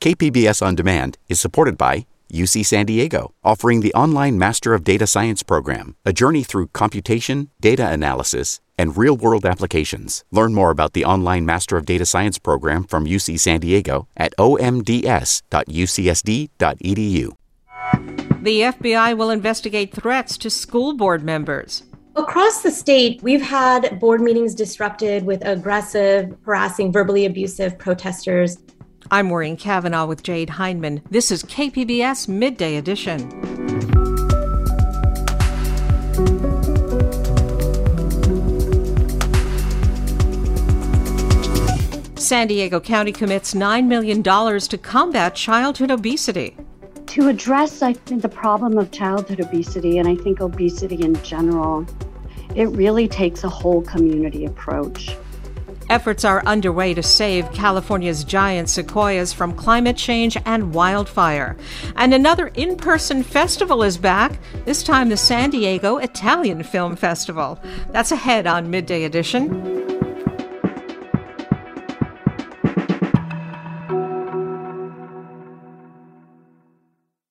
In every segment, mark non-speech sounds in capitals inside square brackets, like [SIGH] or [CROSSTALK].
KPBS On Demand is supported by UC San Diego, offering the online Master of Data Science program, a journey through computation, data analysis, and real world applications. Learn more about the online Master of Data Science program from UC San Diego at omds.ucsd.edu. The FBI will investigate threats to school board members. Across the state, we've had board meetings disrupted with aggressive, harassing, verbally abusive protesters. I'm Maureen Cavanaugh with Jade Hindman. This is KPBS Midday Edition. San Diego County commits $9 million to combat childhood obesity. To address, I think, the problem of childhood obesity, and I think obesity in general, it really takes a whole community approach. Efforts are underway to save California's giant sequoias from climate change and wildfire. And another in person festival is back, this time the San Diego Italian Film Festival. That's ahead on Midday Edition.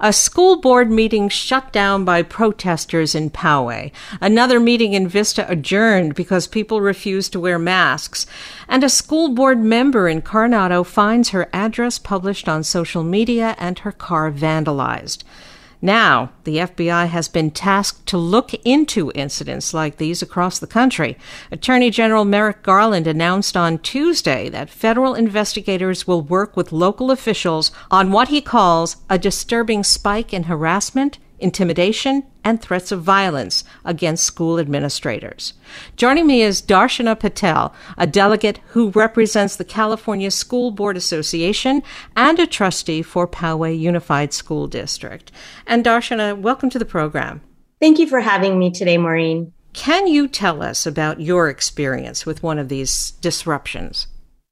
A school board meeting shut down by protesters in Poway. Another meeting in Vista adjourned because people refused to wear masks. And a school board member in Coronado finds her address published on social media and her car vandalized. Now, the FBI has been tasked to look into incidents like these across the country. Attorney General Merrick Garland announced on Tuesday that federal investigators will work with local officials on what he calls a disturbing spike in harassment intimidation, and threats of violence against school administrators. Joining me is Darshana Patel, a delegate who represents the California School Board Association and a trustee for Poway Unified School District. And Darshana, welcome to the program. Thank you for having me today, Maureen. Can you tell us about your experience with one of these disruptions?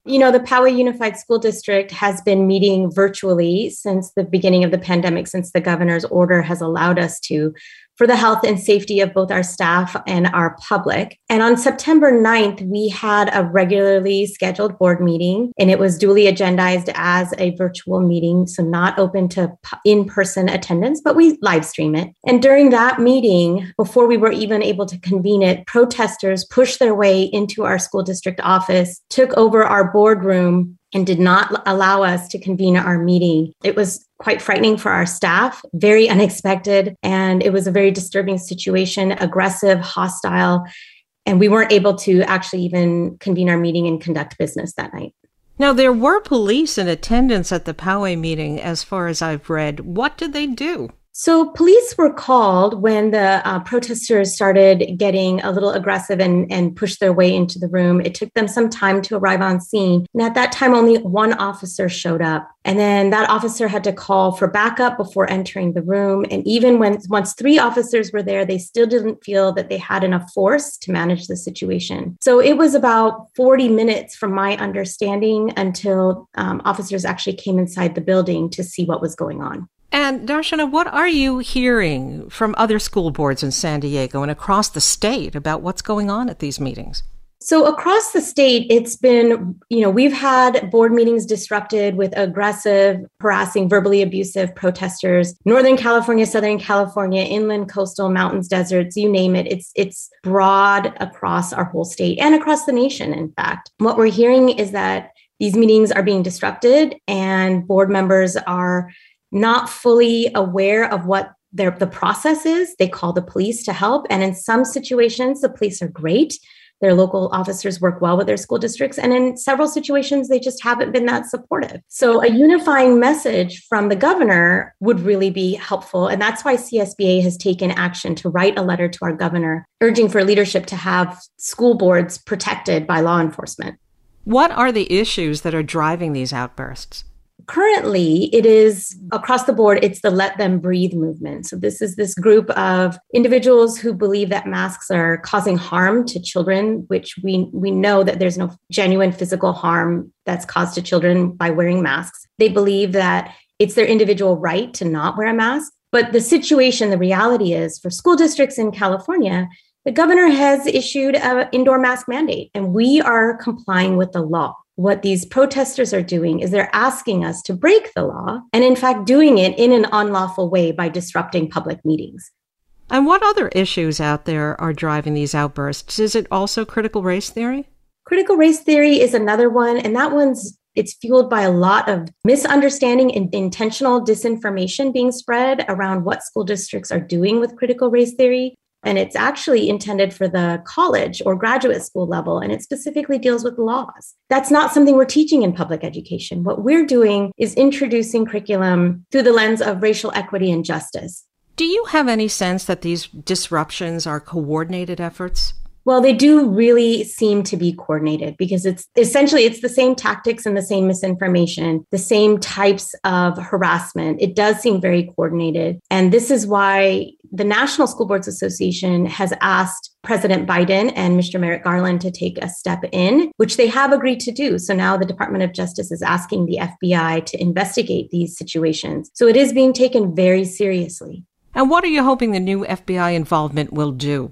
You know, the Poway Unified School District has been meeting virtually since the beginning of the pandemic, since the governor's order has allowed us to for the health and safety of both our staff and our public. And on September 9th, we had a regularly scheduled board meeting, and it was duly agendized as a virtual meeting, so not open to in person attendance, but we live stream it. And during that meeting, before we were even able to convene it, protesters pushed their way into our school district office, took over our boardroom, and did not allow us to convene our meeting. It was quite frightening for our staff, very unexpected, and it was a very disturbing situation, aggressive, hostile, and we weren't able to actually even convene our meeting and conduct business that night. Now, there were police in attendance at the Poway meeting, as far as I've read. What did they do? So, police were called when the uh, protesters started getting a little aggressive and, and pushed their way into the room. It took them some time to arrive on scene. And at that time, only one officer showed up. And then that officer had to call for backup before entering the room. And even when once three officers were there, they still didn't feel that they had enough force to manage the situation. So, it was about 40 minutes, from my understanding, until um, officers actually came inside the building to see what was going on. And Darshana, what are you hearing from other school boards in San Diego and across the state about what's going on at these meetings? So across the state, it's been, you know, we've had board meetings disrupted with aggressive, harassing, verbally abusive protesters. Northern California, Southern California, inland, coastal, mountains, deserts, you name it. It's it's broad across our whole state and across the nation, in fact. What we're hearing is that these meetings are being disrupted and board members are not fully aware of what their the process is. They call the police to help. And in some situations, the police are great. Their local officers work well with their school districts. And in several situations, they just haven't been that supportive. So, a unifying message from the governor would really be helpful. And that's why CSBA has taken action to write a letter to our governor urging for leadership to have school boards protected by law enforcement. What are the issues that are driving these outbursts? Currently, it is across the board, it's the let them breathe movement. So, this is this group of individuals who believe that masks are causing harm to children, which we, we know that there's no genuine physical harm that's caused to children by wearing masks. They believe that it's their individual right to not wear a mask. But the situation, the reality is for school districts in California, the governor has issued an indoor mask mandate, and we are complying with the law what these protesters are doing is they're asking us to break the law and, in fact, doing it in an unlawful way by disrupting public meetings. And what other issues out there are driving these outbursts? Is it also critical race theory? Critical race theory is another one, and that one's it's fueled by a lot of misunderstanding and intentional disinformation being spread around what school districts are doing with critical race theory. And it's actually intended for the college or graduate school level, and it specifically deals with laws. That's not something we're teaching in public education. What we're doing is introducing curriculum through the lens of racial equity and justice. Do you have any sense that these disruptions are coordinated efforts? Well, they do really seem to be coordinated because it's essentially it's the same tactics and the same misinformation, the same types of harassment. It does seem very coordinated. And this is why the National School Boards Association has asked President Biden and Mr. Merrick Garland to take a step in, which they have agreed to do. So now the Department of Justice is asking the FBI to investigate these situations. So it is being taken very seriously. And what are you hoping the new FBI involvement will do?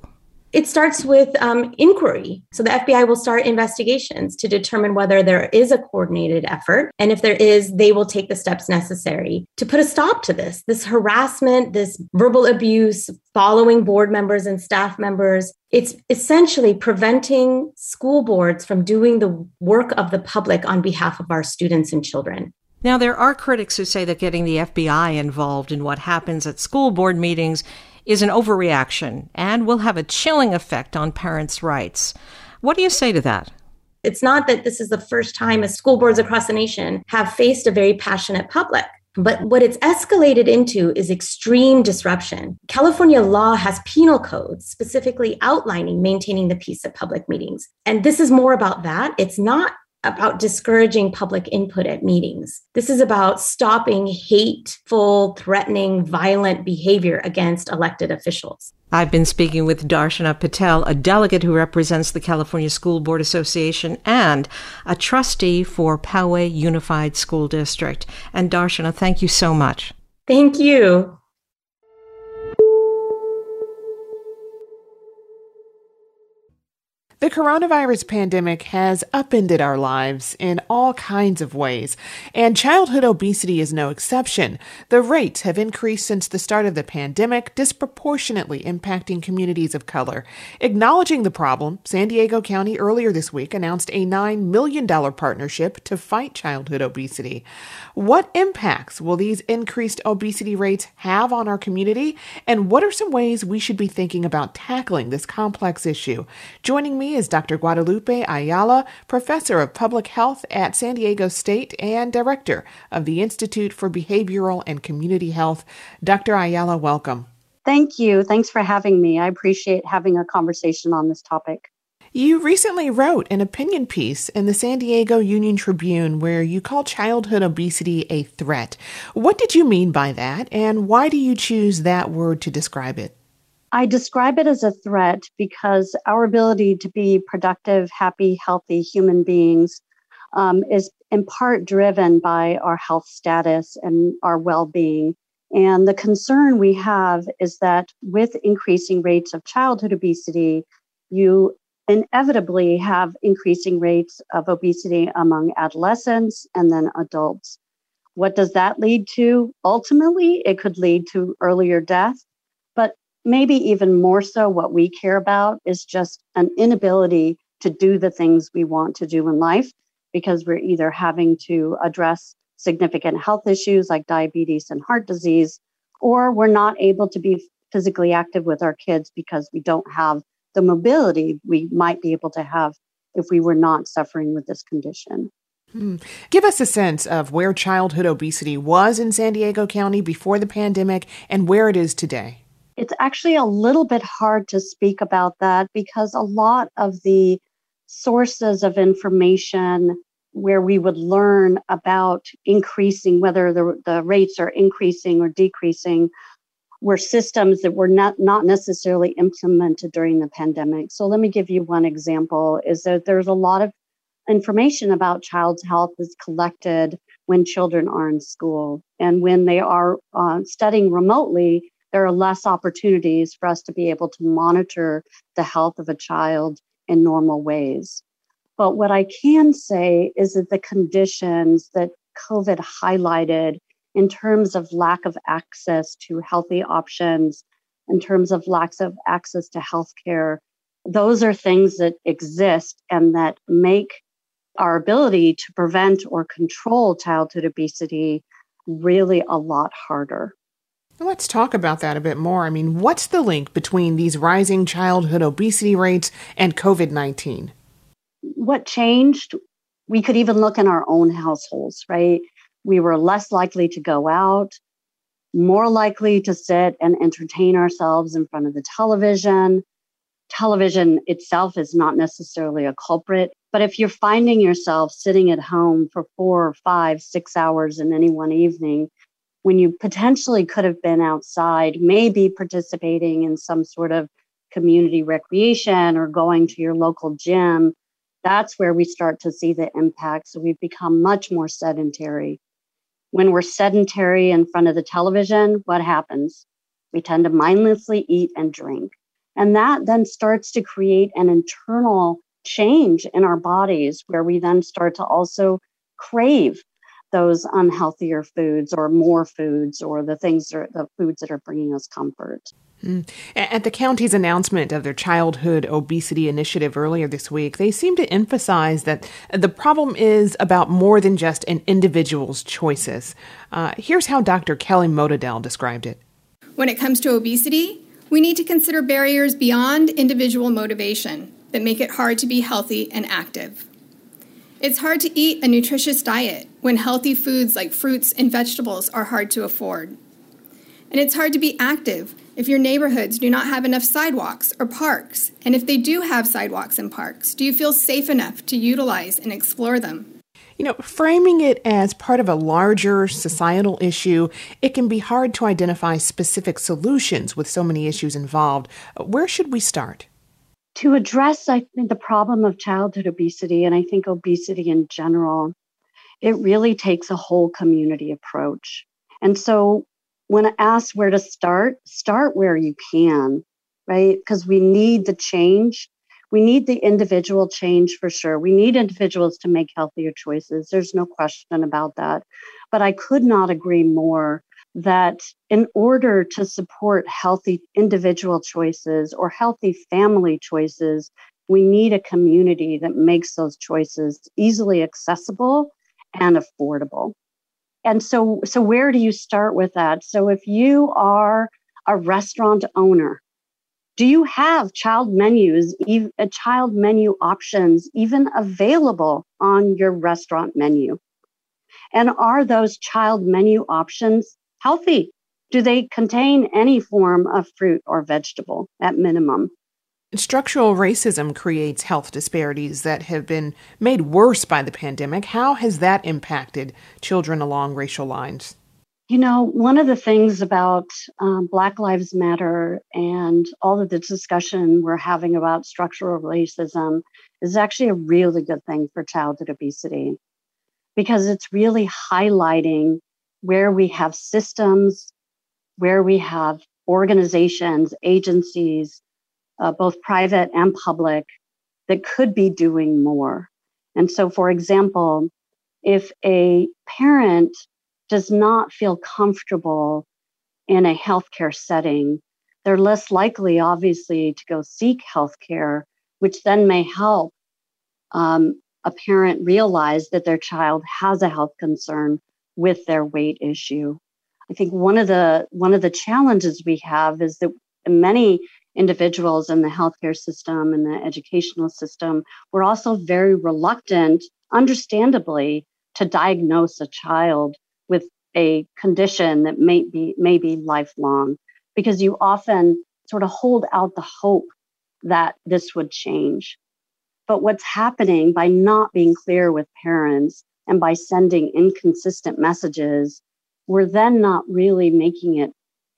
It starts with um, inquiry. So the FBI will start investigations to determine whether there is a coordinated effort. And if there is, they will take the steps necessary to put a stop to this, this harassment, this verbal abuse, following board members and staff members. It's essentially preventing school boards from doing the work of the public on behalf of our students and children. Now, there are critics who say that getting the FBI involved in what happens at school board meetings is an overreaction and will have a chilling effect on parents' rights. What do you say to that? It's not that this is the first time as school boards across the nation have faced a very passionate public. But what it's escalated into is extreme disruption. California law has penal codes specifically outlining maintaining the peace at public meetings. And this is more about that. It's not about discouraging public input at meetings. This is about stopping hateful, threatening, violent behavior against elected officials. I've been speaking with Darshana Patel, a delegate who represents the California School Board Association and a trustee for Poway Unified School District. And Darshana, thank you so much. Thank you. The coronavirus pandemic has upended our lives in all kinds of ways, and childhood obesity is no exception. The rates have increased since the start of the pandemic, disproportionately impacting communities of color. Acknowledging the problem, San Diego County earlier this week announced a $9 million partnership to fight childhood obesity. What impacts will these increased obesity rates have on our community, and what are some ways we should be thinking about tackling this complex issue? Joining me is Dr. Guadalupe Ayala, professor of public health at San Diego State and director of the Institute for Behavioral and Community Health. Dr. Ayala, welcome. Thank you. Thanks for having me. I appreciate having a conversation on this topic. You recently wrote an opinion piece in the San Diego Union Tribune where you call childhood obesity a threat. What did you mean by that, and why do you choose that word to describe it? I describe it as a threat because our ability to be productive, happy, healthy human beings um, is in part driven by our health status and our well being. And the concern we have is that with increasing rates of childhood obesity, you inevitably have increasing rates of obesity among adolescents and then adults. What does that lead to? Ultimately, it could lead to earlier death maybe even more so, what we care about is just an inability to do the things we want to do in life because we're either having to address significant health issues like diabetes and heart disease, or we're not able to be physically active with our kids because we don't have the mobility we might be able to have if we were not suffering with this condition. Hmm. Give us a sense of where childhood obesity was in San Diego County before the pandemic and where it is today. It's actually a little bit hard to speak about that because a lot of the sources of information where we would learn about increasing whether the, the rates are increasing or decreasing were systems that were not, not necessarily implemented during the pandemic. So let me give you one example is that there's a lot of information about child's health is collected when children are in school. And when they are uh, studying remotely, there are less opportunities for us to be able to monitor the health of a child in normal ways. But what I can say is that the conditions that COVID highlighted in terms of lack of access to healthy options, in terms of lack of access to healthcare, those are things that exist and that make our ability to prevent or control childhood obesity really a lot harder. Let's talk about that a bit more. I mean, what's the link between these rising childhood obesity rates and COVID 19? What changed? We could even look in our own households, right? We were less likely to go out, more likely to sit and entertain ourselves in front of the television. Television itself is not necessarily a culprit, but if you're finding yourself sitting at home for four or five, six hours in any one evening, when you potentially could have been outside, maybe participating in some sort of community recreation or going to your local gym, that's where we start to see the impact. So we've become much more sedentary. When we're sedentary in front of the television, what happens? We tend to mindlessly eat and drink. And that then starts to create an internal change in our bodies where we then start to also crave those unhealthier foods or more foods or the things that are, the foods that are bringing us comfort. Mm. At the county's announcement of their childhood obesity initiative earlier this week, they seem to emphasize that the problem is about more than just an individual's choices. Uh, here's how Dr. Kelly Motadel described it. When it comes to obesity, we need to consider barriers beyond individual motivation that make it hard to be healthy and active. It's hard to eat a nutritious diet when healthy foods like fruits and vegetables are hard to afford. And it's hard to be active if your neighborhoods do not have enough sidewalks or parks. And if they do have sidewalks and parks, do you feel safe enough to utilize and explore them? You know, framing it as part of a larger societal issue, it can be hard to identify specific solutions with so many issues involved. Where should we start? To address, I think, the problem of childhood obesity, and I think obesity in general, it really takes a whole community approach. And so, when asked where to start, start where you can, right? Because we need the change. We need the individual change for sure. We need individuals to make healthier choices. There's no question about that. But I could not agree more that in order to support healthy individual choices or healthy family choices, we need a community that makes those choices easily accessible and affordable. And so, so where do you start with that? So, if you are a restaurant owner, do you have child menus, even uh, child menu options even available on your restaurant menu? And are those child menu options healthy? Do they contain any form of fruit or vegetable at minimum? Structural racism creates health disparities that have been made worse by the pandemic. How has that impacted children along racial lines? You know, one of the things about um, Black Lives Matter and all of the discussion we're having about structural racism is actually a really good thing for childhood obesity because it's really highlighting where we have systems, where we have organizations, agencies, uh, both private and public, that could be doing more. And so, for example, if a parent does not feel comfortable in a healthcare setting, they're less likely, obviously, to go seek healthcare, which then may help um, a parent realize that their child has a health concern with their weight issue. I think one of the one of the challenges we have is that many individuals in the healthcare system and the educational system were also very reluctant, understandably, to diagnose a child with a condition that may be may be lifelong, because you often sort of hold out the hope that this would change. But what's happening by not being clear with parents and by sending inconsistent messages, we're then not really making it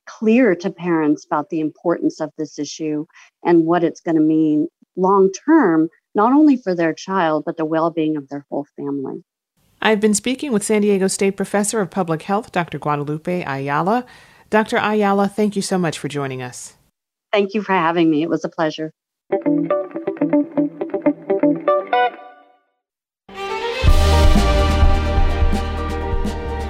clear to parents about the importance of this issue and what it's going to mean long term, not only for their child, but the well being of their whole family. I've been speaking with San Diego State Professor of Public Health, Dr. Guadalupe Ayala. Dr. Ayala, thank you so much for joining us. Thank you for having me. It was a pleasure.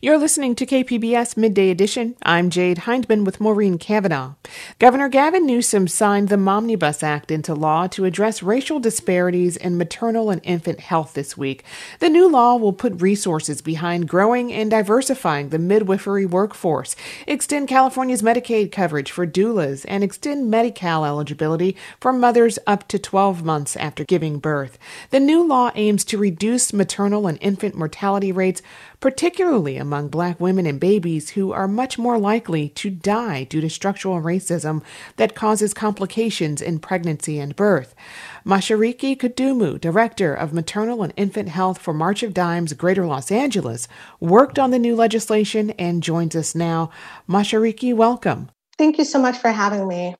You're listening to KPBS Midday Edition. I'm Jade Hindman with Maureen Cavanaugh. Governor Gavin Newsom signed the Momnibus Act into law to address racial disparities in maternal and infant health this week. The new law will put resources behind growing and diversifying the midwifery workforce, extend California's Medicaid coverage for doulas, and extend Medi-Cal eligibility for mothers up to 12 months after giving birth. The new law aims to reduce maternal and infant mortality rates particularly among black women and babies who are much more likely to die due to structural racism that causes complications in pregnancy and birth. Mashariki Kudumu, Director of Maternal and Infant Health for March of Dimes Greater Los Angeles, worked on the new legislation and joins us now. Mashariki, welcome. Thank you so much for having me.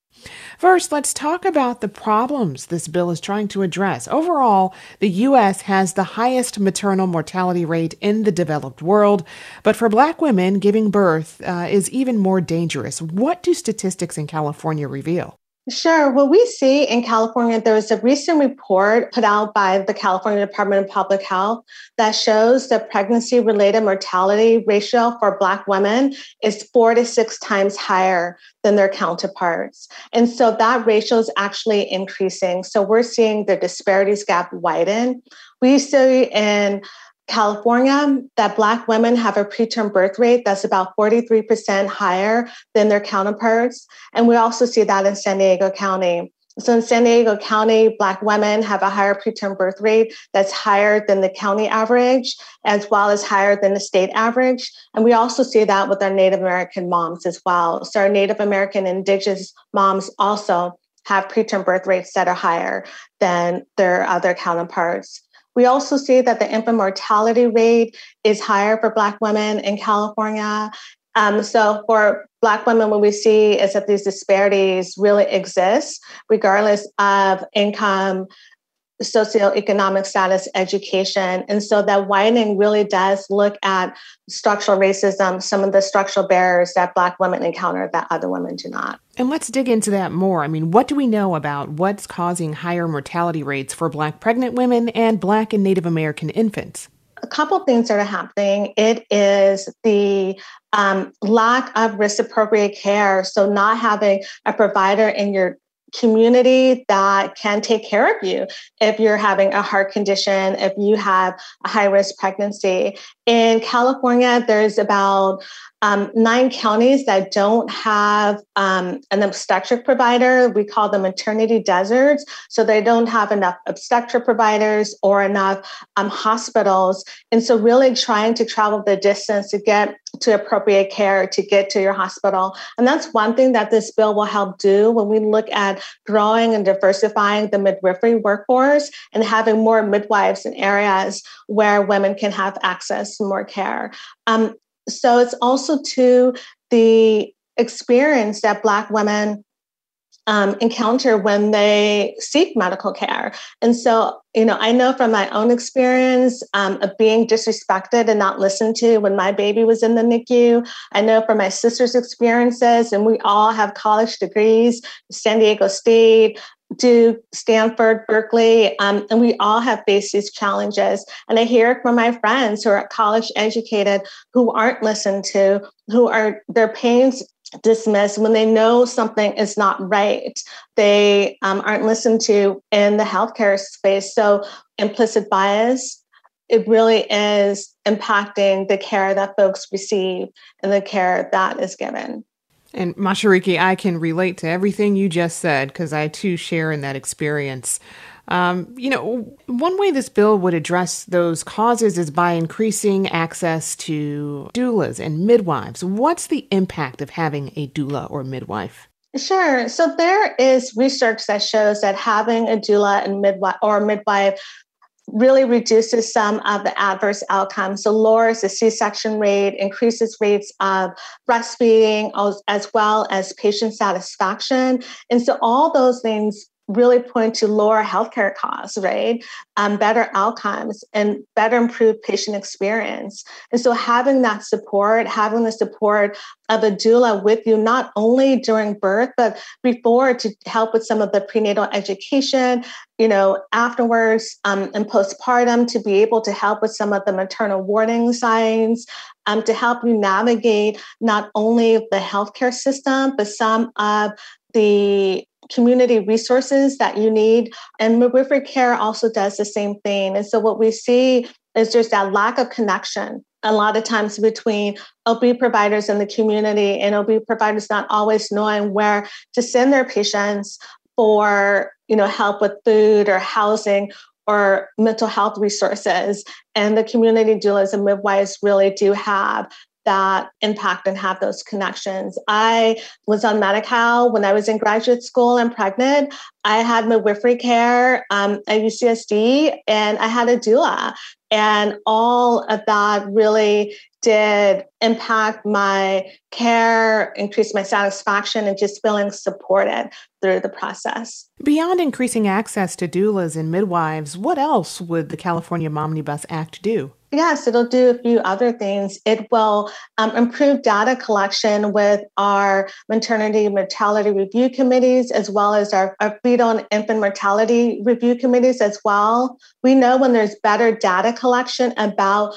First, let's talk about the problems this bill is trying to address. Overall, the U.S. has the highest maternal mortality rate in the developed world, but for black women, giving birth uh, is even more dangerous. What do statistics in California reveal? Sure. What we see in California, there was a recent report put out by the California Department of Public Health that shows the pregnancy related mortality ratio for Black women is four to six times higher than their counterparts. And so that ratio is actually increasing. So we're seeing the disparities gap widen. We see in California, that Black women have a preterm birth rate that's about 43% higher than their counterparts. And we also see that in San Diego County. So in San Diego County, Black women have a higher preterm birth rate that's higher than the county average, as well as higher than the state average. And we also see that with our Native American moms as well. So our Native American Indigenous moms also have preterm birth rates that are higher than their other counterparts. We also see that the infant mortality rate is higher for Black women in California. Um, so for Black women, what we see is that these disparities really exist, regardless of income, socioeconomic status, education. And so that widening really does look at structural racism, some of the structural barriers that Black women encounter that other women do not. And let's dig into that more. I mean, what do we know about what's causing higher mortality rates for Black pregnant women and Black and Native American infants? a couple things that are happening. It is the um, lack of risk appropriate care. So, not having a provider in your community that can take care of you if you're having a heart condition, if you have a high risk pregnancy. In California, there's about um, nine counties that don't have um, an obstetric provider. We call them maternity deserts. So they don't have enough obstetric providers or enough um, hospitals. And so, really trying to travel the distance to get to appropriate care to get to your hospital. And that's one thing that this bill will help do when we look at growing and diversifying the midwifery workforce and having more midwives in areas where women can have access to more care. Um, so it's also to the experience that Black women um, encounter when they seek medical care. And so, you know, I know from my own experience um, of being disrespected and not listened to when my baby was in the NICU. I know from my sister's experiences, and we all have college degrees, San Diego State, Duke, Stanford, Berkeley, um, and we all have faced these challenges. And I hear it from my friends who are college educated who aren't listened to, who are their pains dismissed when they know something is not right. They um, aren't listened to in the healthcare space. So, implicit bias, it really is impacting the care that folks receive and the care that is given. And Mashariki, I can relate to everything you just said because I too share in that experience. Um, you know, one way this bill would address those causes is by increasing access to doulas and midwives. What's the impact of having a doula or midwife? Sure. So there is research that shows that having a doula and midwife or midwife really reduces some of the adverse outcomes. So lowers the C-section rate, increases rates of breastfeeding, as, well as patient satisfaction. And so all those things really point to lower healthcare costs, right? Um, better outcomes and better improved patient experience. And so having that support, having the support of a doula with you, not only during birth, but before to help with some of the prenatal education, you know, afterwards um, and postpartum to be able to help with some of the maternal warning signs, um, to help you navigate not only the healthcare system, but some of the community resources that you need. And midwifery care also does the same thing. And so what we see is just that lack of connection a lot of times between OB providers and the community and OB providers not always knowing where to send their patients for you know help with food or housing or mental health resources and the community doulas and midwives really do have that impact and have those connections. I was on Medi-Cal when I was in graduate school and pregnant. I had midwifery care um, at UCSD and I had a doula. And all of that really did impact my care, increase my satisfaction, and just feeling supported through the process. Beyond increasing access to doulas and midwives, what else would the California Momnibus Act do? Yes, it'll do a few other things. It will um, improve data collection with our maternity mortality review committees, as well as our, our fetal and infant mortality review committees as well. We know when there's better data collection about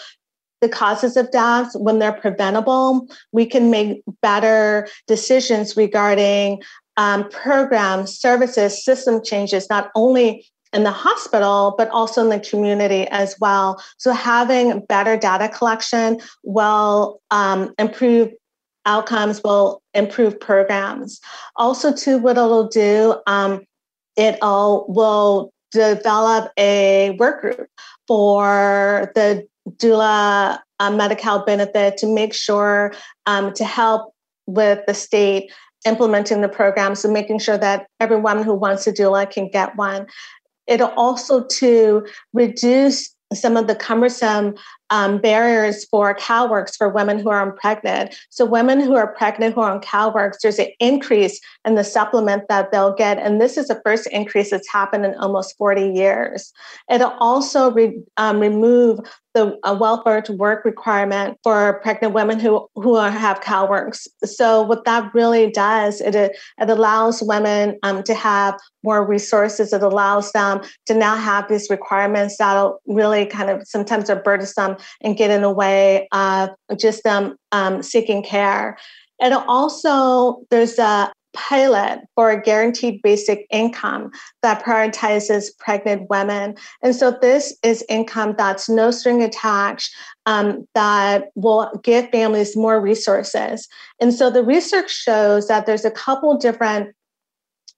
the causes of deaths, when they're preventable, we can make better decisions regarding um, programs, services, system changes, not only in the hospital, but also in the community as well. So having better data collection will um, improve outcomes, will improve programs. Also, too, what it'll do, um, it will develop a work group for the doula uh, Medi-Cal benefit to make sure um, to help with the state implementing the program so making sure that everyone who wants a doula can get one it'll also to reduce some of the cumbersome um, barriers for CalWORKs for women who are pregnant. So women who are pregnant who are on CalWORKs, there's an increase in the supplement that they'll get. And this is the first increase that's happened in almost 40 years. It'll also re, um, remove the welfare to work requirement for pregnant women who, who have CalWORKs. So what that really does, it, it allows women um, to have more resources. It allows them to now have these requirements that'll really kind of sometimes are burdensome and get in the way of just them um, seeking care. And also, there's a pilot for a guaranteed basic income that prioritizes pregnant women. And so this is income that's no string attached, um, that will give families more resources. And so the research shows that there's a couple different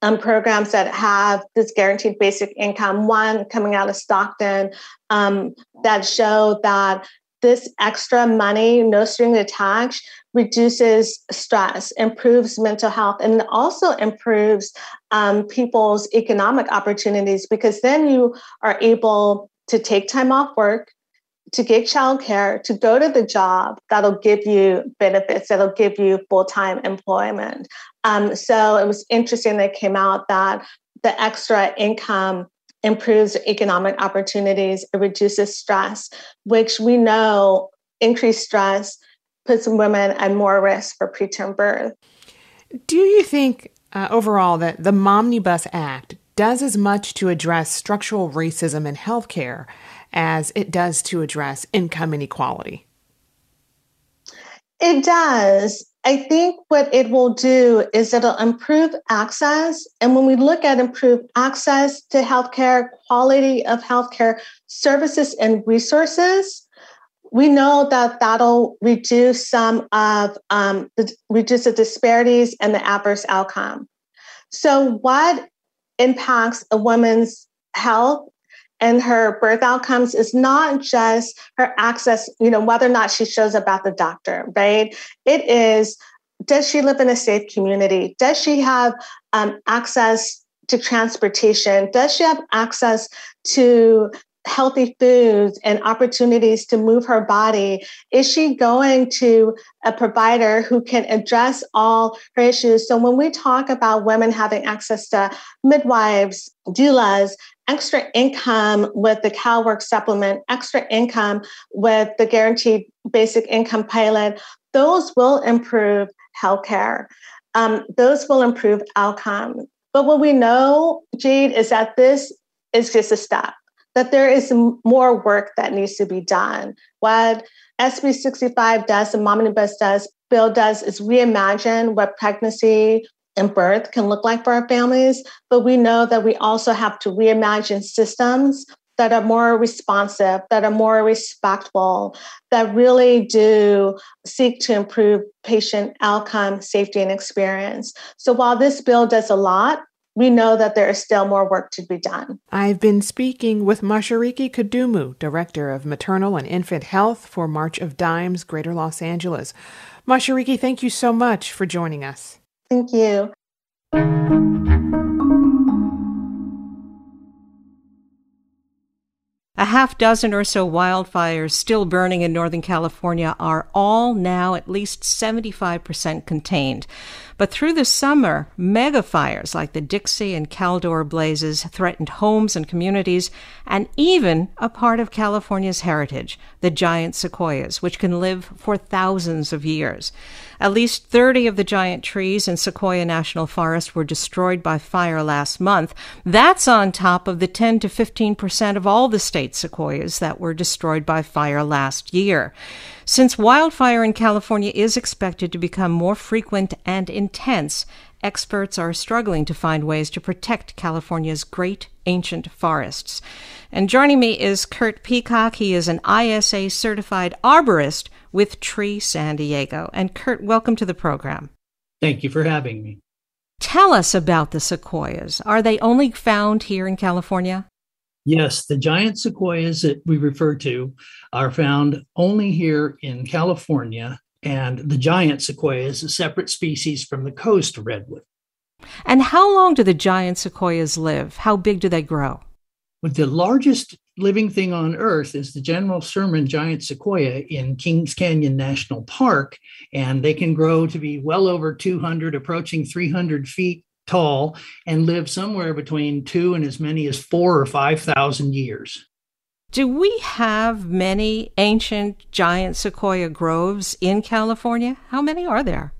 um, programs that have this guaranteed basic income. One coming out of Stockton um, that show that this extra money, no string attached, reduces stress, improves mental health, and also improves um, people's economic opportunities because then you are able to take time off work, to get childcare, to go to the job that'll give you benefits, that'll give you full time employment. Um, so it was interesting that came out that the extra income improves economic opportunities, it reduces stress, which we know increased stress puts women at more risk for preterm birth. Do you think uh, overall that the Momnibus Act does as much to address structural racism in healthcare as it does to address income inequality? It does. I think what it will do is it'll improve access. And when we look at improved access to healthcare, quality of healthcare services and resources, we know that that'll reduce some of um, the, reduce the disparities and the adverse outcome. So, what impacts a woman's health and her birth outcomes is not just her access, you know, whether or not she shows up at the doctor, right? It is does she live in a safe community? Does she have um, access to transportation? Does she have access to healthy foods and opportunities to move her body? Is she going to a provider who can address all her issues? So when we talk about women having access to midwives, doulas, extra income with the CalWORK supplement, extra income with the guaranteed basic income pilot, those will improve healthcare. Um, those will improve outcome. But what we know, Jade, is that this is just a step that there is more work that needs to be done. What SB 65 does, and Momnibus does, Bill does, is reimagine what pregnancy and birth can look like for our families. But we know that we also have to reimagine systems that are more responsive, that are more respectful, that really do seek to improve patient outcome, safety, and experience. So while this bill does a lot, we know that there is still more work to be done. I've been speaking with Mashariki Kudumu, Director of Maternal and Infant Health for March of Dimes, Greater Los Angeles. Mashariki, thank you so much for joining us. Thank you. A half dozen or so wildfires still burning in Northern California are all now at least 75% contained. But through the summer, mega fires like the Dixie and Caldor blazes threatened homes and communities, and even a part of California's heritage, the giant sequoias, which can live for thousands of years. At least 30 of the giant trees in Sequoia National Forest were destroyed by fire last month. That's on top of the 10 to 15 percent of all the state sequoias that were destroyed by fire last year. Since wildfire in California is expected to become more frequent and intense, experts are struggling to find ways to protect California's great ancient forests. And joining me is Kurt Peacock. He is an ISA certified arborist with Tree San Diego. And Kurt, welcome to the program. Thank you for having me. Tell us about the sequoias. Are they only found here in California? Yes, the giant sequoias that we refer to are found only here in California, and the giant sequoia is a separate species from the coast redwood. And how long do the giant sequoias live? How big do they grow? But the largest living thing on earth is the General Sherman giant sequoia in Kings Canyon National Park, and they can grow to be well over 200, approaching 300 feet tall, and live somewhere between two and as many as four or 5,000 years. Do we have many ancient giant sequoia groves in California? How many are there?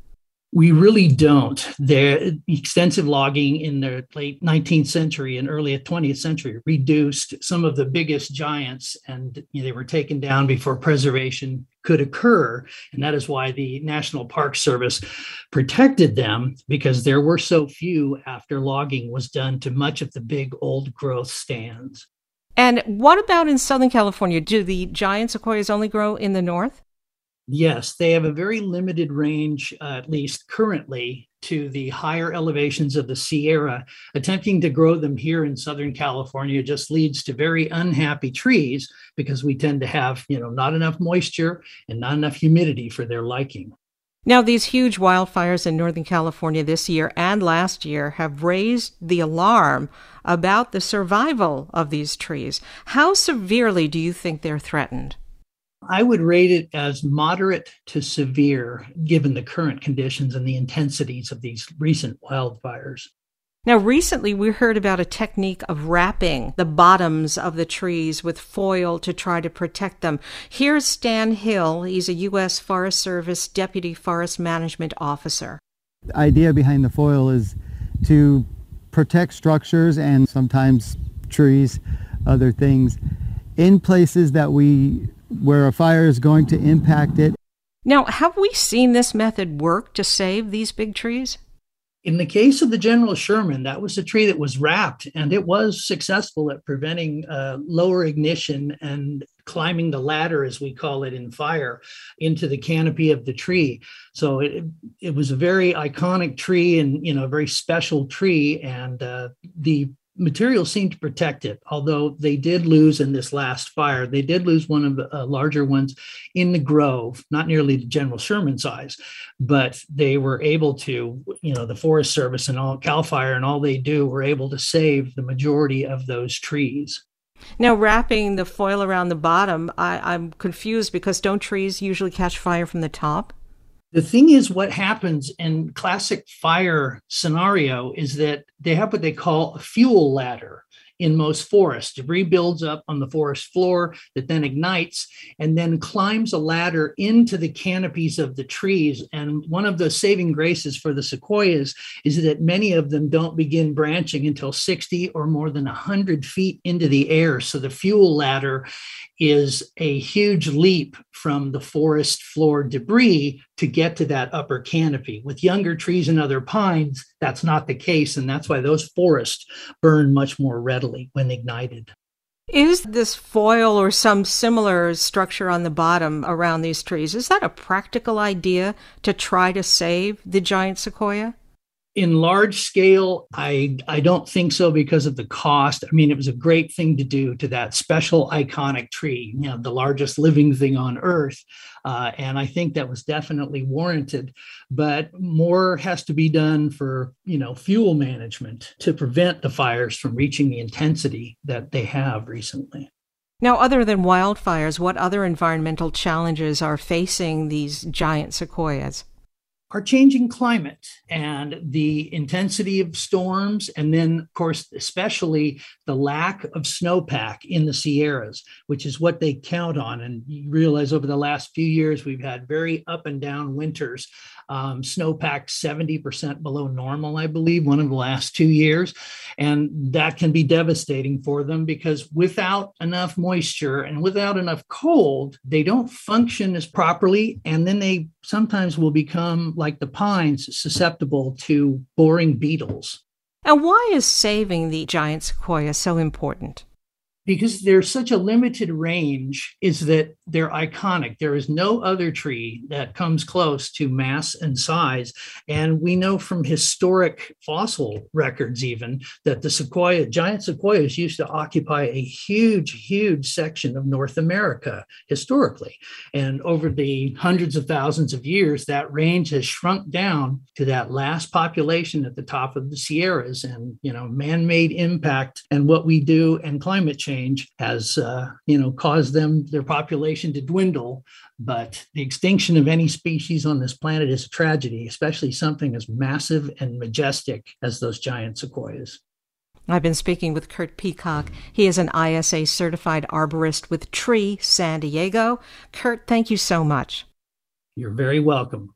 We really don't. The extensive logging in the late 19th century and early 20th century reduced some of the biggest giants, and you know, they were taken down before preservation could occur. And that is why the National Park Service protected them because there were so few after logging was done to much of the big old growth stands. And what about in Southern California? Do the giant sequoias only grow in the north? Yes, they have a very limited range, uh, at least currently, to the higher elevations of the Sierra. Attempting to grow them here in Southern California just leads to very unhappy trees because we tend to have, you know, not enough moisture and not enough humidity for their liking. Now, these huge wildfires in Northern California this year and last year have raised the alarm about the survival of these trees. How severely do you think they're threatened? I would rate it as moderate to severe given the current conditions and the intensities of these recent wildfires. Now, recently we heard about a technique of wrapping the bottoms of the trees with foil to try to protect them. Here's Stan Hill. He's a U.S. Forest Service Deputy Forest Management Officer. The idea behind the foil is to protect structures and sometimes trees, other things, in places that we where a fire is going to impact it. Now, have we seen this method work to save these big trees? In the case of the General Sherman, that was a tree that was wrapped, and it was successful at preventing uh, lower ignition and climbing the ladder, as we call it in fire, into the canopy of the tree. So it it was a very iconic tree and you know a very special tree, and uh, the material seemed to protect it although they did lose in this last fire. They did lose one of the uh, larger ones in the grove not nearly the general sherman size but they were able to you know the forest service and all cal fire and all they do were able to save the majority of those trees. Now wrapping the foil around the bottom I, i'm confused because don't trees usually catch fire from the top the thing is, what happens in classic fire scenario is that they have what they call a fuel ladder in most forests. Debris builds up on the forest floor that then ignites and then climbs a ladder into the canopies of the trees. And one of the saving graces for the sequoias is that many of them don't begin branching until 60 or more than 100 feet into the air. So the fuel ladder is a huge leap from the forest floor debris to get to that upper canopy. With younger trees and other pines, that's not the case. And that's why those forests burn much more readily when ignited. Is this foil or some similar structure on the bottom around these trees, is that a practical idea to try to save the giant sequoia? In large scale i i don't think so because of the cost. I mean it was a great thing to do to that special iconic tree you know the largest living thing on earth. Uh, and i think that was definitely warranted but more has to be done for you know fuel management to prevent the fires from reaching the intensity that they have recently. Now, other than wildfires, what other environmental challenges are facing these giant sequoias? Our changing climate and the intensity of storms, and then, of course, especially the lack of snowpack in the Sierras, which is what they count on. And you realize over the last few years, we've had very up and down winters. Um, snowpack 70% below normal, I believe, one of the last two years. And that can be devastating for them because without enough moisture and without enough cold, they don't function as properly. And then they sometimes will become like the pines susceptible to boring beetles. And why is saving the giant sequoia so important? Because there's such a limited range is that they're iconic. There is no other tree that comes close to mass and size. And we know from historic fossil records even that the sequoia giant sequoias used to occupy a huge huge section of north america historically. And over the hundreds of thousands of years that range has shrunk down to that last population at the top of the sierras and you know man-made impact and what we do and climate change change has uh, you know caused them their population to dwindle but the extinction of any species on this planet is a tragedy especially something as massive and majestic as those giant sequoias I've been speaking with Kurt Peacock. He is an ISA certified arborist with Tree San Diego. Kurt, thank you so much. You're very welcome.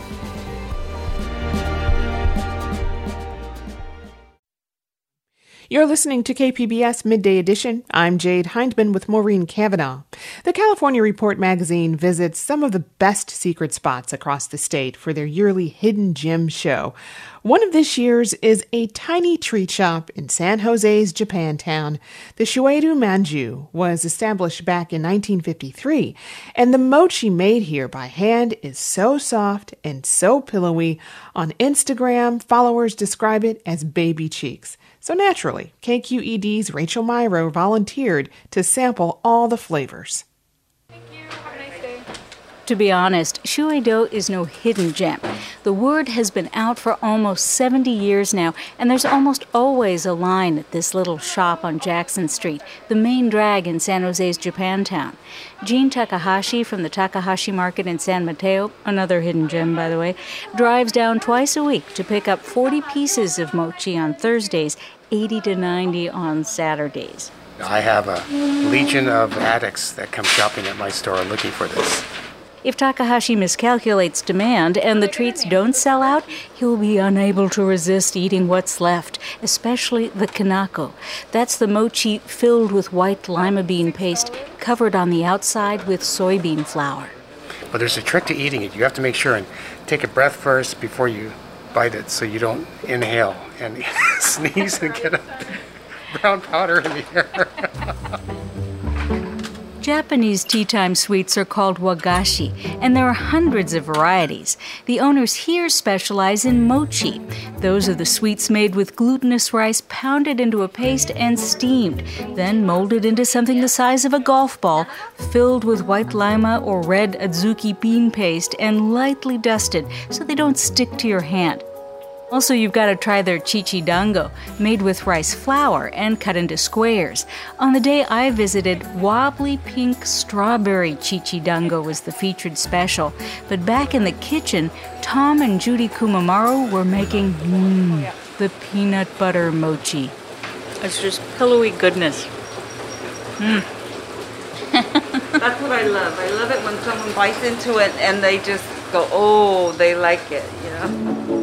You're listening to KPBS Midday Edition. I'm Jade Hindman with Maureen Cavanaugh. The California Report magazine visits some of the best secret spots across the state for their yearly Hidden Gem show. One of this year's is a tiny treat shop in San Jose's Japantown. The Shuei-Do Manju was established back in 1953, and the mochi made here by hand is so soft and so pillowy. On Instagram, followers describe it as baby cheeks. So naturally, KQED's Rachel Myrow volunteered to sample all the flavors. To be honest, Shuei-Do is no hidden gem. The word has been out for almost 70 years now, and there's almost always a line at this little shop on Jackson Street, the main drag in San Jose's Japantown. Gene Takahashi from the Takahashi Market in San Mateo, another hidden gem by the way, drives down twice a week to pick up 40 pieces of mochi on Thursdays, 80 to 90 on Saturdays. I have a legion of addicts that come shopping at my store looking for this. If Takahashi miscalculates demand and the treats don't sell out, he'll be unable to resist eating what's left, especially the kinako. That's the mochi filled with white lima bean paste, covered on the outside with soybean flour. But there's a trick to eating it. You have to make sure and take a breath first before you bite it so you don't inhale and [LAUGHS] sneeze and get a [LAUGHS] brown powder in the air. [LAUGHS] Japanese tea time sweets are called wagashi, and there are hundreds of varieties. The owners here specialize in mochi. Those are the sweets made with glutinous rice pounded into a paste and steamed, then molded into something the size of a golf ball, filled with white lima or red adzuki bean paste, and lightly dusted so they don't stick to your hand. Also, you've got to try their chichi dango, made with rice flour and cut into squares. On the day I visited, wobbly pink strawberry chichi dango was the featured special. But back in the kitchen, Tom and Judy Kumamaro were making mm, the peanut butter mochi. It's just pillowy goodness. Mm. [LAUGHS] That's what I love. I love it when someone bites into it and they just go, oh, they like it, you know?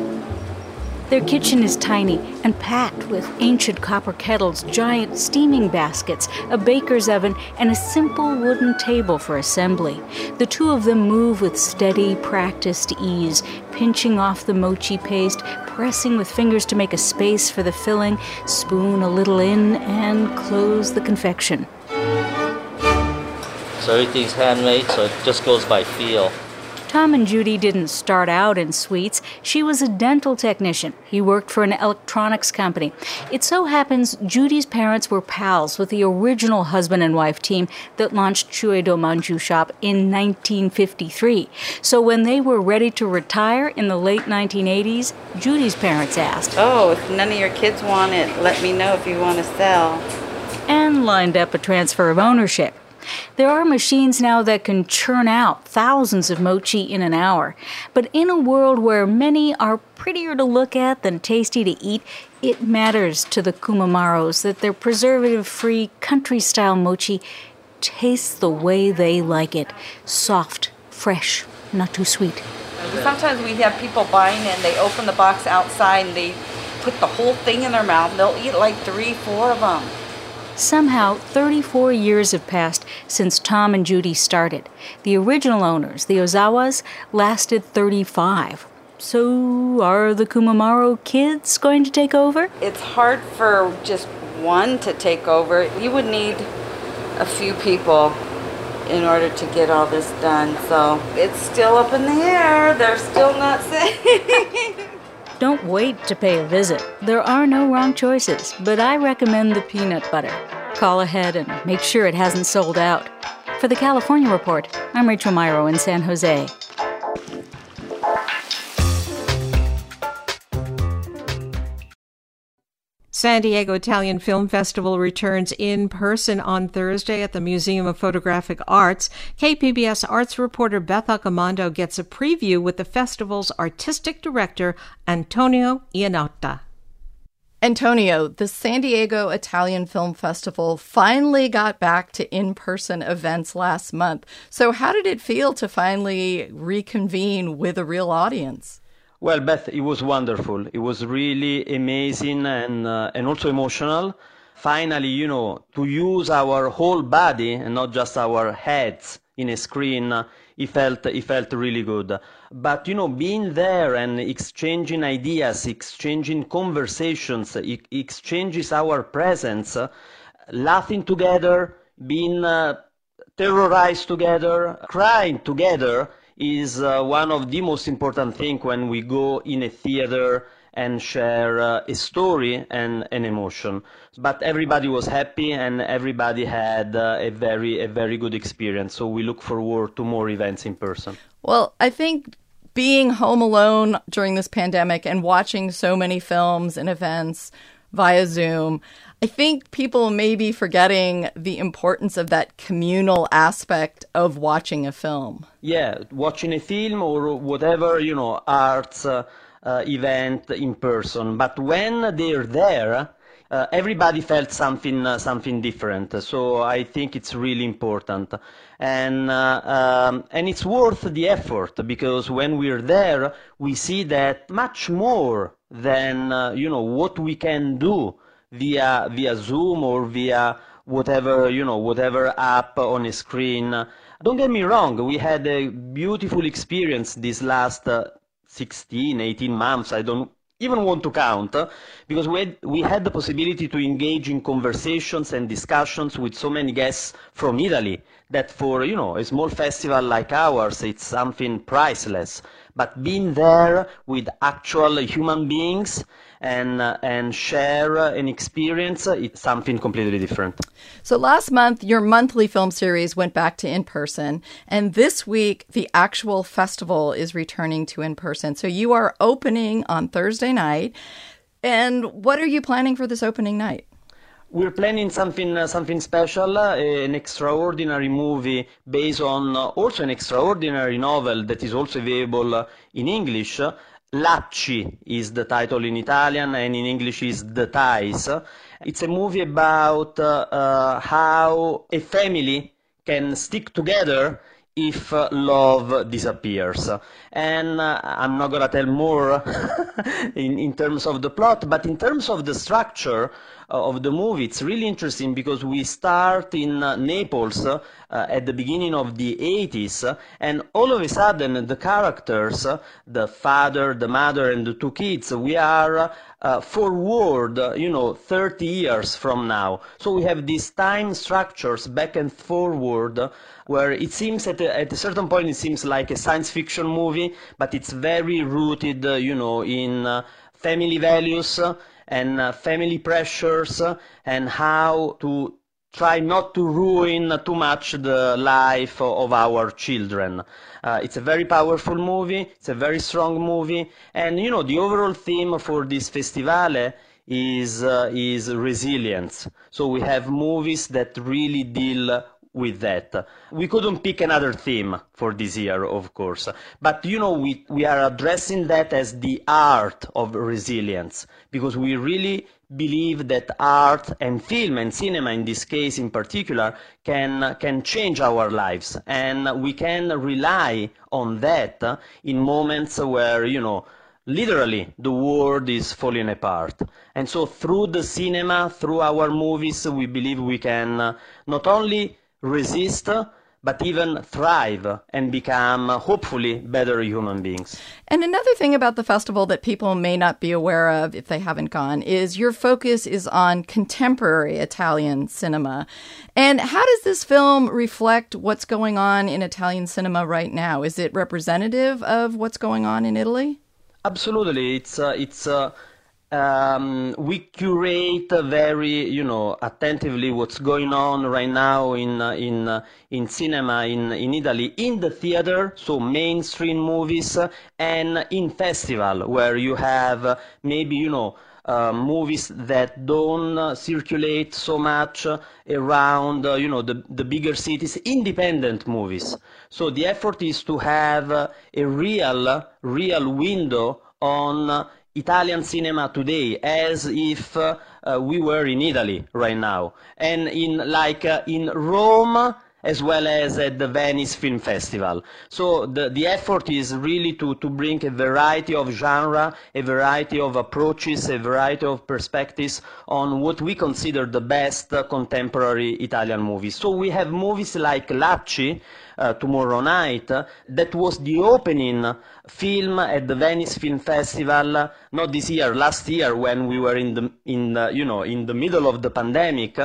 Their kitchen is tiny and packed with ancient copper kettles, giant steaming baskets, a baker's oven, and a simple wooden table for assembly. The two of them move with steady, practiced ease, pinching off the mochi paste, pressing with fingers to make a space for the filling, spoon a little in, and close the confection. So everything's handmade, so it just goes by feel. Tom and Judy didn't start out in sweets. She was a dental technician. He worked for an electronics company. It so happens Judy's parents were pals with the original husband and wife team that launched Shuei-Do Manju Shop in 1953. So when they were ready to retire in the late 1980s, Judy's parents asked, Oh, if none of your kids want it, let me know if you want to sell. And lined up a transfer of ownership. There are machines now that can churn out thousands of mochi in an hour. But in a world where many are prettier to look at than tasty to eat, it matters to the Kumamaros that their preservative free country style mochi tastes the way they like it soft, fresh, not too sweet. Sometimes we have people buying and they open the box outside and they put the whole thing in their mouth. And they'll eat like three, four of them. Somehow, 34 years have passed since Tom and Judy started. The original owners, the Ozawas, lasted 35. So, are the Kumamaro kids going to take over? It's hard for just one to take over. You would need a few people in order to get all this done. So, it's still up in the air. They're still not [LAUGHS] saying. Don't wait to pay a visit. There are no wrong choices, but I recommend the peanut butter. Call ahead and make sure it hasn't sold out. For the California Report, I'm Rachel Myrow in San Jose. San Diego Italian Film Festival returns in person on Thursday at the Museum of Photographic Arts. KPBS arts reporter Beth Accomando gets a preview with the festival's artistic director, Antonio Iannotta. Antonio, the San Diego Italian Film Festival finally got back to in person events last month. So, how did it feel to finally reconvene with a real audience? Well, Beth, it was wonderful. It was really amazing and uh, and also emotional. Finally, you know, to use our whole body and not just our heads in a screen, uh, it felt it felt really good. But you know, being there and exchanging ideas, exchanging conversations, it exchanges our presence, uh, laughing together, being uh, terrorized together, crying together is uh, one of the most important things when we go in a theater and share uh, a story and an emotion. But everybody was happy and everybody had uh, a very a very good experience. So we look forward to more events in person. Well, I think being home alone during this pandemic and watching so many films and events via Zoom, I think people may be forgetting the importance of that communal aspect of watching a film. Yeah, watching a film or whatever, you know, arts uh, uh, event in person. But when they're there, uh, everybody felt something uh, something different. So I think it's really important, and uh, um, and it's worth the effort because when we're there, we see that much more than uh, you know what we can do via via Zoom or via whatever you know whatever app on a screen. Don't get me wrong, we had a beautiful experience these last uh, 16, 18 months. I don't even want to count because we had, we had the possibility to engage in conversations and discussions with so many guests from Italy that for you know a small festival like ours it's something priceless but being there with actual human beings and uh, and share an experience it's something completely different so last month your monthly film series went back to in person and this week the actual festival is returning to in person so you are opening on Thursday night and what are you planning for this opening night we're planning something uh, something special, uh, an extraordinary movie based on uh, also an extraordinary novel that is also available uh, in English. Lacci is the title in Italian and in English is The Ties. It's a movie about uh, how a family can stick together if uh, love disappears. And uh, I'm not going to tell more [LAUGHS] in, in terms of the plot, but in terms of the structure, of the movie. It's really interesting because we start in uh, Naples uh, at the beginning of the 80s, and all of a sudden the characters, the father, the mother, and the two kids, we are uh, forward, uh, you know, 30 years from now. So we have these time structures back and forward where it seems at a, at a certain point it seems like a science fiction movie, but it's very rooted, uh, you know, in family values and uh, family pressures and how to try not to ruin too much the life of our children. Uh, it's a very powerful movie, it's a very strong movie, and you know, the overall theme for this festivale is, uh, is resilience. So we have movies that really deal with that. We couldn't pick another theme for this year, of course, but you know, we, we are addressing that as the art of resilience because we really believe that art and film and cinema in this case in particular can can change our lives. And we can rely on that in moments where you know literally the world is falling apart. And so through the cinema through our movies we believe we can not only resist, but even thrive and become, hopefully, better human beings. And another thing about the festival that people may not be aware of if they haven't gone is your focus is on contemporary Italian cinema. And how does this film reflect what's going on in Italian cinema right now? Is it representative of what's going on in Italy? Absolutely. It's, uh, it's, uh, um, we curate very, you know, attentively what's going on right now in uh, in uh, in cinema in in Italy, in the theater, so mainstream movies, uh, and in festival where you have uh, maybe you know. Uh, movies that don't circulate so much around, you know, the, the bigger cities, independent movies. So the effort is to have a real, real window on Italian cinema today as if uh, we were in Italy right now. And in like uh, in Rome, as well as at the Venice Film Festival. So the, the effort is really to, to bring a variety of genre, a variety of approaches, a variety of perspectives on what we consider the best contemporary Italian movies. So we have movies like Lacci, Uh, tomorrow night. That was the opening film at the Venice Film Festival, not this year, last year when we were in the, in the, you know, in the middle of the pandemic.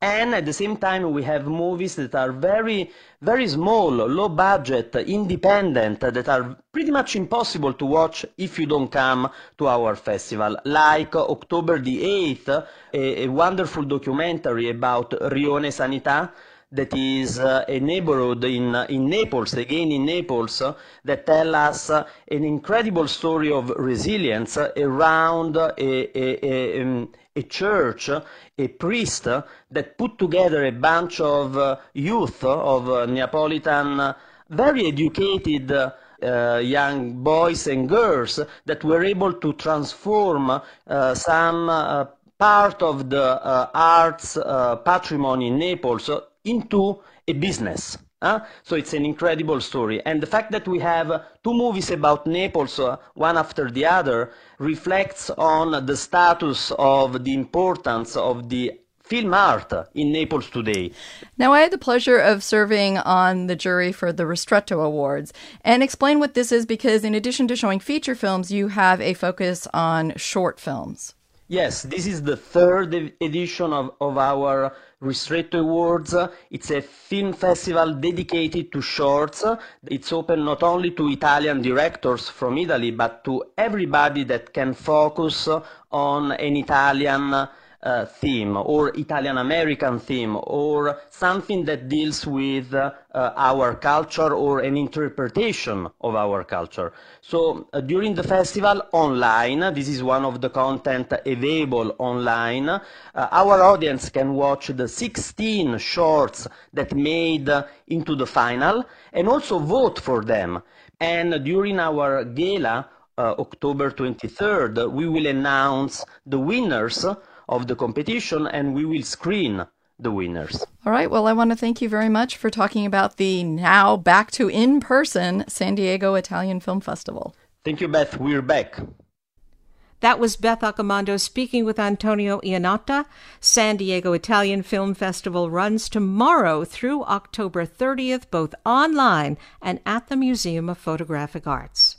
And at the same time, we have movies that are very, very small, low budget, independent, that are pretty much impossible to watch if you don't come to our festival. Like October the 8th, a, a wonderful documentary about Rione Sanità, that is uh, a neighborhood in, uh, in Naples, again in Naples, uh, that tell us an incredible story of resilience around a, a, a, um, a, church, a priest that put together a bunch of youth, of Neapolitan, very educated uh, young boys and girls that were able to transform uh, some uh, part of the arts patrimony in Naples into a business. So it's an incredible story. And the fact that we have two movies about Naples, uh, one after the other, reflects on the status of the importance of the film art in Naples today. Now, I had the pleasure of serving on the jury for the Ristretto Awards. And explain what this is because, in addition to showing feature films, you have a focus on short films. Yes, this is the third edition of, of our Ristretto Awards. It's a film festival dedicated to shorts. It's open not only to Italian directors from Italy, but to everybody that can focus on an Italian uh, theme or Italian American theme or something that deals with uh, our culture or an interpretation of our culture. So uh, during the festival online, this is one of the content available online, uh, our audience can watch the 16 shorts that made into the final and also vote for them. And during our gala, uh, October 23rd, we will announce the winners of the competition and we will screen the winners. All right. Well, I want to thank you very much for talking about the now back to in person San Diego Italian Film Festival. Thank you, Beth. We're back. That was Beth Accomando speaking with Antonio Iannotta. San Diego Italian Film Festival runs tomorrow through October 30th, both online and at the Museum of Photographic Arts.